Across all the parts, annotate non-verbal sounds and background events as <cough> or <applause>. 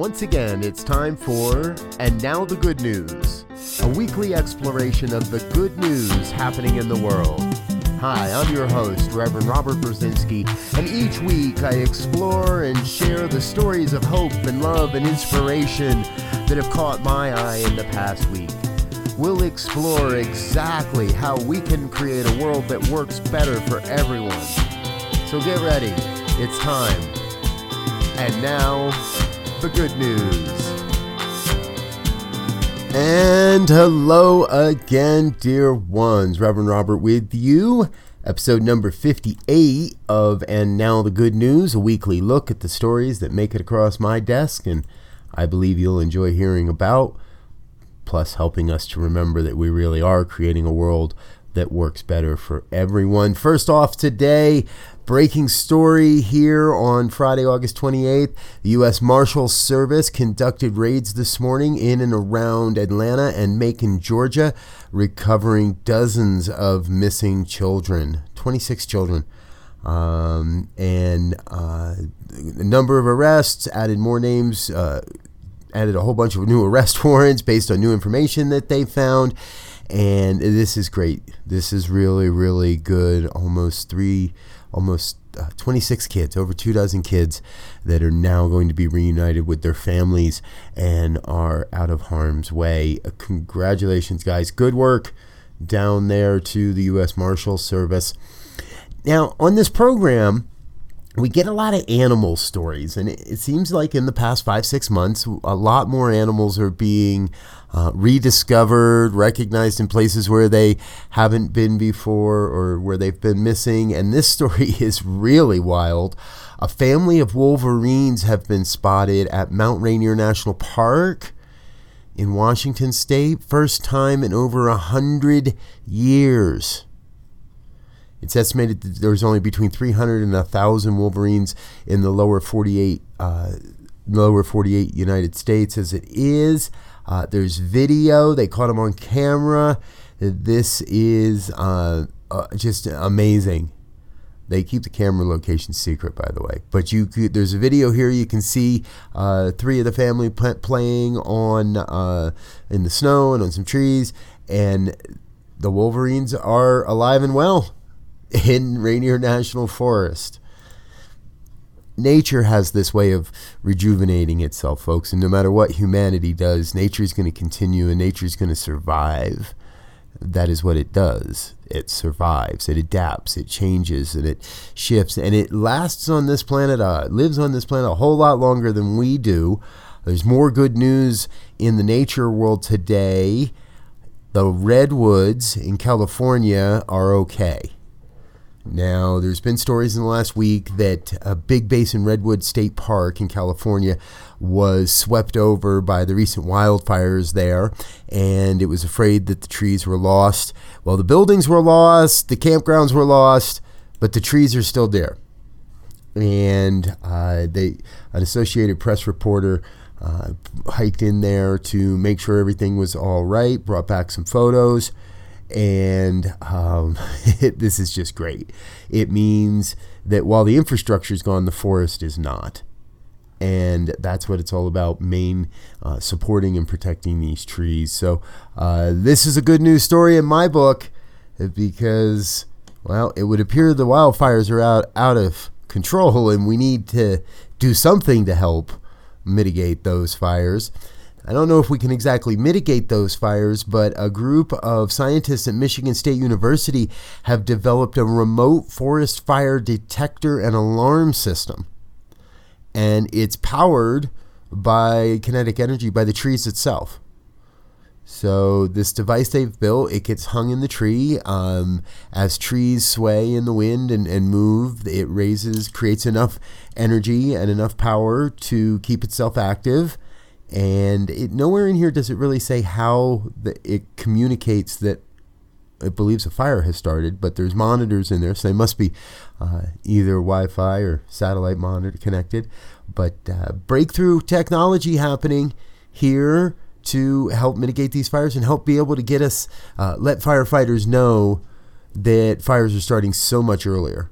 Once again, it's time for And Now the Good News, a weekly exploration of the good news happening in the world. Hi, I'm your host, Reverend Robert Brzezinski, and each week I explore and share the stories of hope and love and inspiration that have caught my eye in the past week. We'll explore exactly how we can create a world that works better for everyone. So get ready, it's time. And now, the good news. And hello again, dear ones. Reverend Robert with you. Episode number 58 of And Now the Good News, a weekly look at the stories that make it across my desk and I believe you'll enjoy hearing about, plus helping us to remember that we really are creating a world that works better for everyone. First off, today, breaking story here on Friday, August 28th. The U.S. Marshals Service conducted raids this morning in and around Atlanta and Macon, Georgia, recovering dozens of missing children 26 children. Um, and uh, a number of arrests, added more names, uh, added a whole bunch of new arrest <laughs> warrants based on new information that they found and this is great. This is really, really good. Almost three, almost uh, 26 kids, over two dozen kids that are now going to be reunited with their families and are out of harm's way. Uh, congratulations, guys. Good work down there to the U.S. Marshal Service. Now, on this program, we get a lot of animal stories, and it, it, seems like in the past five, six months, a lot more animals are being uh, rediscovered, recognized in places where they haven't been before or where they've been missing. And this story <laughs> is really wild. A family of wolverines have been spotted at Mount Rainier National Park in Washington State, first time in over a hundred years. It's estimated that there's only between 300 and 1,000 Wolverines in the lower 48, uh, lower 48 United States as it is. Uh, there's video. They caught them on camera. This is uh, uh just amazing. They keep the camera location secret, by the way. But you could, there's a video here. You can see uh, three of the family playing on uh, in the snow and on some trees, and the Wolverines are alive and well <laughs> in Rainier National Forest. Nature has this way of rejuvenating itself, folks, and no matter what humanity does, nature is going to continue and nature is going to survive. That is what it does. It survives, it adapts, it changes, and it shifts, and it lasts on this planet, uh, lives on this planet a whole lot longer than we do. There's more good news in the nature world today. The redwoods in California are okay now, there's been stories in the last week that a Big Basin Redwood State Park in California was swept over by the recent wildfires there, and it was afraid that the trees were lost. Well, the buildings were lost, the campgrounds were lost, but the trees are still there. And uh, they, an Associated Press reporter uh, hiked in there to make sure everything was all right, brought back some photos and um, <laughs> it, this is just great. It means that while the infrastructure is gone, the forest is not. And that's what it's all about main uh, supporting and protecting these trees. So, uh, this is a good news story in my book because, well, it would appear the wildfires are out, out of control and we need to do something to help mitigate those fires. I don't know if we can exactly mitigate those fires, but a group of scientists at Michigan State University have developed a remote forest fire detector and alarm system. And it's powered by kinetic energy, by the trees itself. So this device they've built, it gets hung in the tree. Um, as trees sway in the wind and, and move, it raises, creates enough energy and enough power to keep itself active and it, nowhere in here does it really say how the, it communicates that it believes a fire has started, but there's monitors in there, so they must be uh, either Wi-Fi or satellite monitor connected. But uh, breakthrough technology happening here to help mitigate these fires and help be able to get us, uh, let firefighters know that fires are starting so much earlier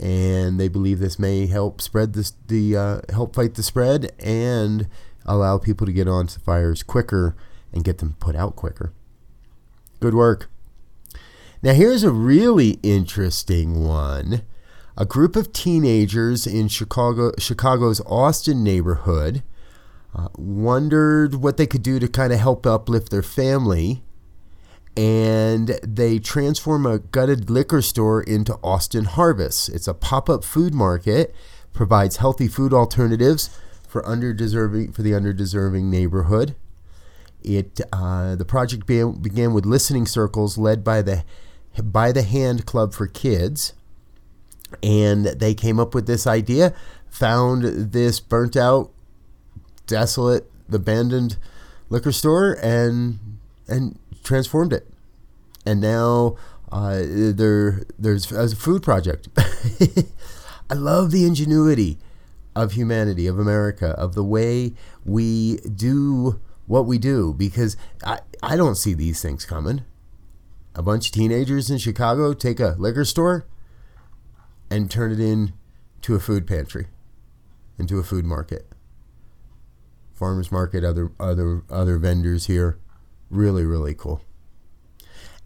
and they believe this may help spread this the uh, help fight the spread and allow people to get onto fires quicker and get them put out quicker. Good work. Now here's a really interesting one. A group of teenagers in Chicago Chicago's Austin neighborhood uh, wondered what they could do to kind of help uplift their family and they transform a gutted liquor store into Austin Harvest. It's a pop-up food market, provides healthy food alternatives for underdeserving for the underdeserving neighborhood. It uh, the project began, began with listening circles led by the by the Hand Club for Kids, and they came up with this idea. Found this burnt out, desolate, abandoned liquor store, and and transformed it, and now uh, there there's a food project. <laughs> I love the ingenuity of humanity, of America, of the way we do what we do because I, I don't see these things coming. A bunch of teenagers in Chicago take a liquor store and turn it into a food pantry, into a food market. Farmers market, other other other vendors here. Really, really cool.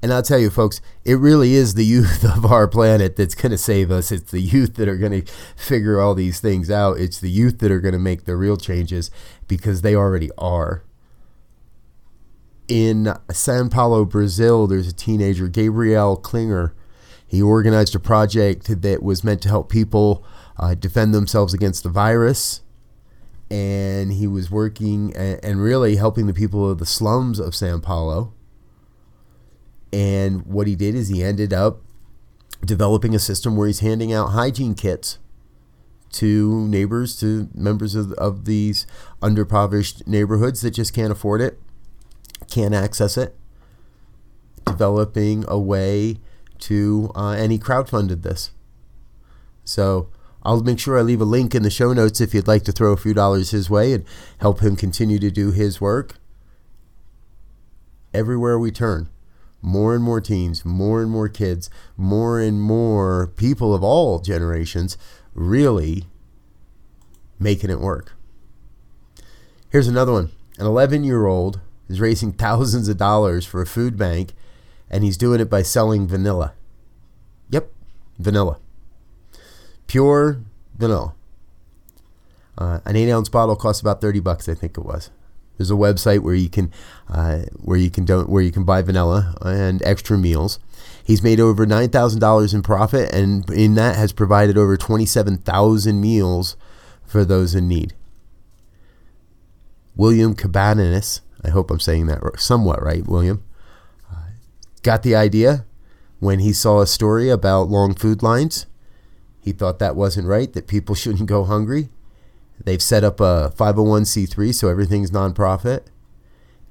And I'll tell you, folks, it really is the youth <laughs> of our planet that's going to save us. It's the youth that are going to figure all these things out. It's the youth that are going to make the real changes because they already are. In Sao Paulo, Brazil, there's a teenager, Gabriel Klinger. He organized a project that was meant to help people uh, defend themselves against the virus. And he was working and really helping the people of the slums of Sao Paulo and what he did is he ended up developing a system where he's handing out hygiene kits to neighbors, to members of, of these underprivileged neighborhoods that just can't afford it, can't access it. Developing a way to, uh, and he crowdfunded this. So I'll make sure I leave a link in the show notes if you'd like to throw a few dollars his way and help him continue to do his work. Everywhere we turn, more and more teens, more and more kids, more and more people of all generations really making it work. Here's another one. An 11 year old is raising <laughs> thousands of dollars for a food bank, and he's doing it by selling vanilla. Yep, vanilla. Pure vanilla. Uh, an eight ounce bottle costs about 30 bucks, I think it was. There's a website where you can uh, where you can don't where you can buy vanilla and extra meals. He's made over nine thousand dollars in profit, and in that has provided over twenty seven thousand meals for those in need. William Cabanis, I hope I'm saying that somewhat right. William uh, got the idea when he saw a story about long food lines. He thought that wasn't right; that people <laughs> shouldn't go hungry. They've set up a 501c3, so everything's nonprofit.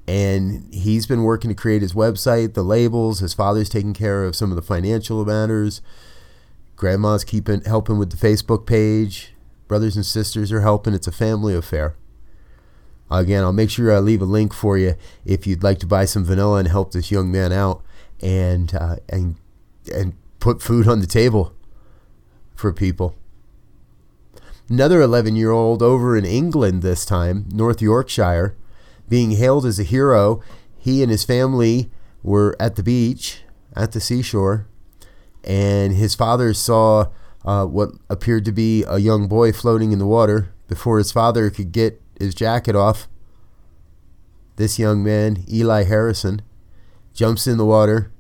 And he's been working to create his website, the labels. His father's taking care of some of the financial matters. Grandma's keeping helping with the Facebook page. Brothers and sisters are helping. It's a family affair. Again, I'll make sure I leave a link for you if you'd like to buy some vanilla and help this young man out and uh, and and put food on the table for people. Another 11 year old over in England this time, North Yorkshire, being hailed as a hero. He and his family were at the beach, at the seashore, and his father saw uh, what appeared to be a young boy floating in the water. Before his father could get his jacket off, this young man, Eli Harrison, jumps in the water,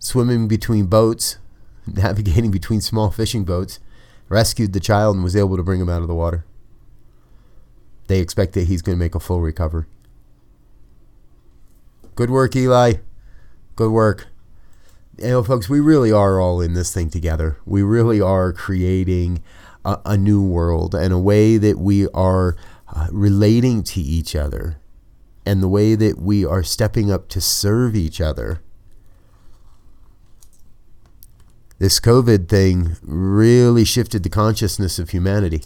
swimming between boats, <laughs> navigating between small fishing boats, rescued the child and was able to bring him out of the water. They expect that he's going to make a full recovery. Good work, Eli. Good work. You know, folks, we really are all in this thing together. We really are creating a, a new world and a way that we are uh, relating to each other and the way that we are stepping up to serve each other this COVID thing really shifted the consciousness of humanity.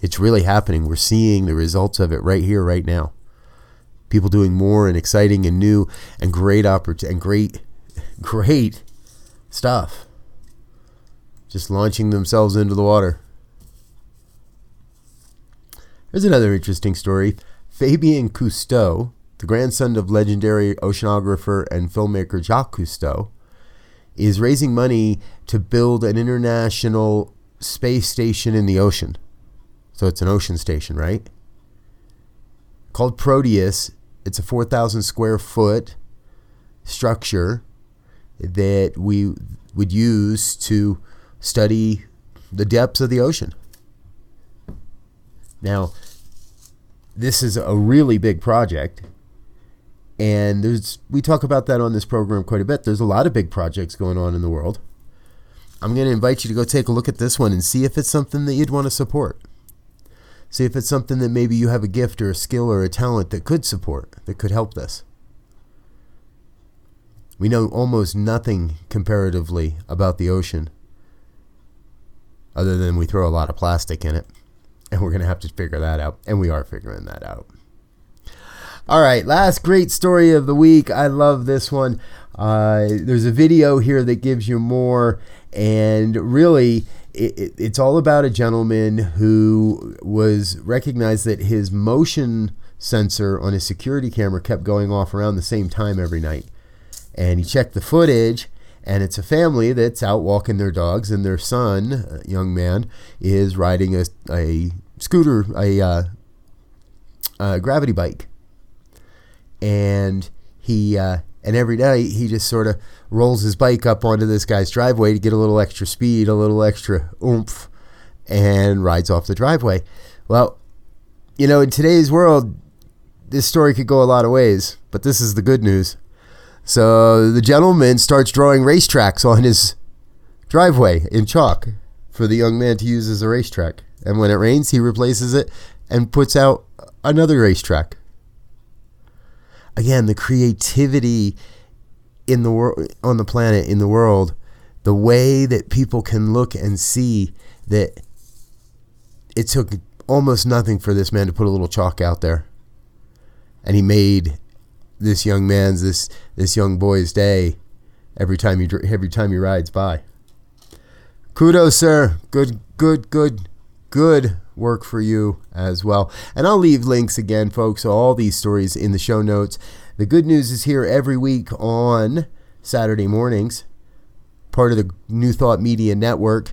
It's really happening. We're seeing the results of it right here, right now. People doing more and exciting and new and great oppor- and great, <laughs> great stuff. just launching themselves into the water. Here's another interesting story. Fabien Cousteau, the grandson of legendary oceanographer and filmmaker Jacques Cousteau, is raising money to build an international space station in the ocean. So it's an ocean station, right? Called Proteus. It's a 4,000 square foot structure that we would use to study the depths of the ocean. Now, this is a really big project and there's we talk about that on this program quite a bit. There's a lot of big projects going on in the world. I'm going to invite you to go take a look at this one and see if it's something that you'd want to support. See if it's something that maybe you have a gift or a skill or a talent that could support, that could help this. We know almost nothing comparatively about the ocean other than we throw a lot of plastic in it. And we're going to have to figure that out. And we are figuring that out. All right, last great story of the week. I love this one. Uh, there's a video here that gives you more, and really, it, it, it's all about a gentleman who was recognized that his motion sensor on his security camera kept going off around the same time every night. And he checked the footage, and it's a family that's out walking their dogs, and their son, young man, is riding a, a scooter, a, uh, a gravity bike and he uh, and every night he just sort of rolls his bike up onto this guy's driveway to get a little extra speed, a little extra oomph, and rides off the driveway. Well, you know, in today's world, this story could go a lot of ways, but this is the good news. So the gentleman starts drawing racetracks on his driveway in chalk for the young man to use as a racetrack. And when it rains, he replaces it and puts out another racetrack again the creativity in the world on the planet in the world the way that people can look and see that it took almost nothing for this man to put a little chalk out there. And he made this young man's this this young boy's day every time he every time he rides by. Kudos sir. Good good good good work for you as well. And I'll leave links again, folks, all these stories in the show notes. The good news is here every week on Saturday mornings, part of the New Thought Media Network.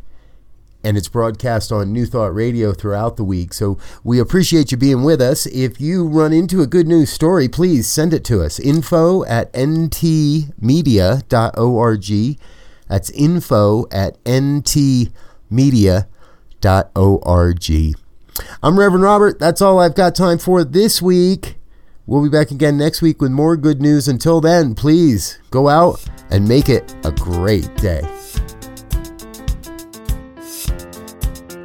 And it's broadcast on New Thought Radio throughout the week. So we appreciate you being with us. If you run into a good news story, please send it to us. Info at ntmedia.org. That's info at ntmedia.org org. I'm Reverend Robert. That's all I've got time for this week. We'll be back again next week with more good news. Until then, please go out and make it a great day.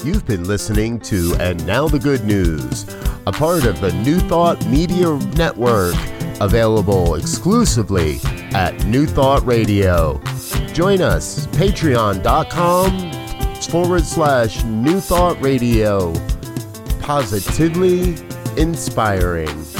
You've been listening to And Now the Good News, a part of the New Thought Media Network, available exclusively at New Thought Radio. Join us, patreon.com forward slash New Thought Radio. Positively inspiring.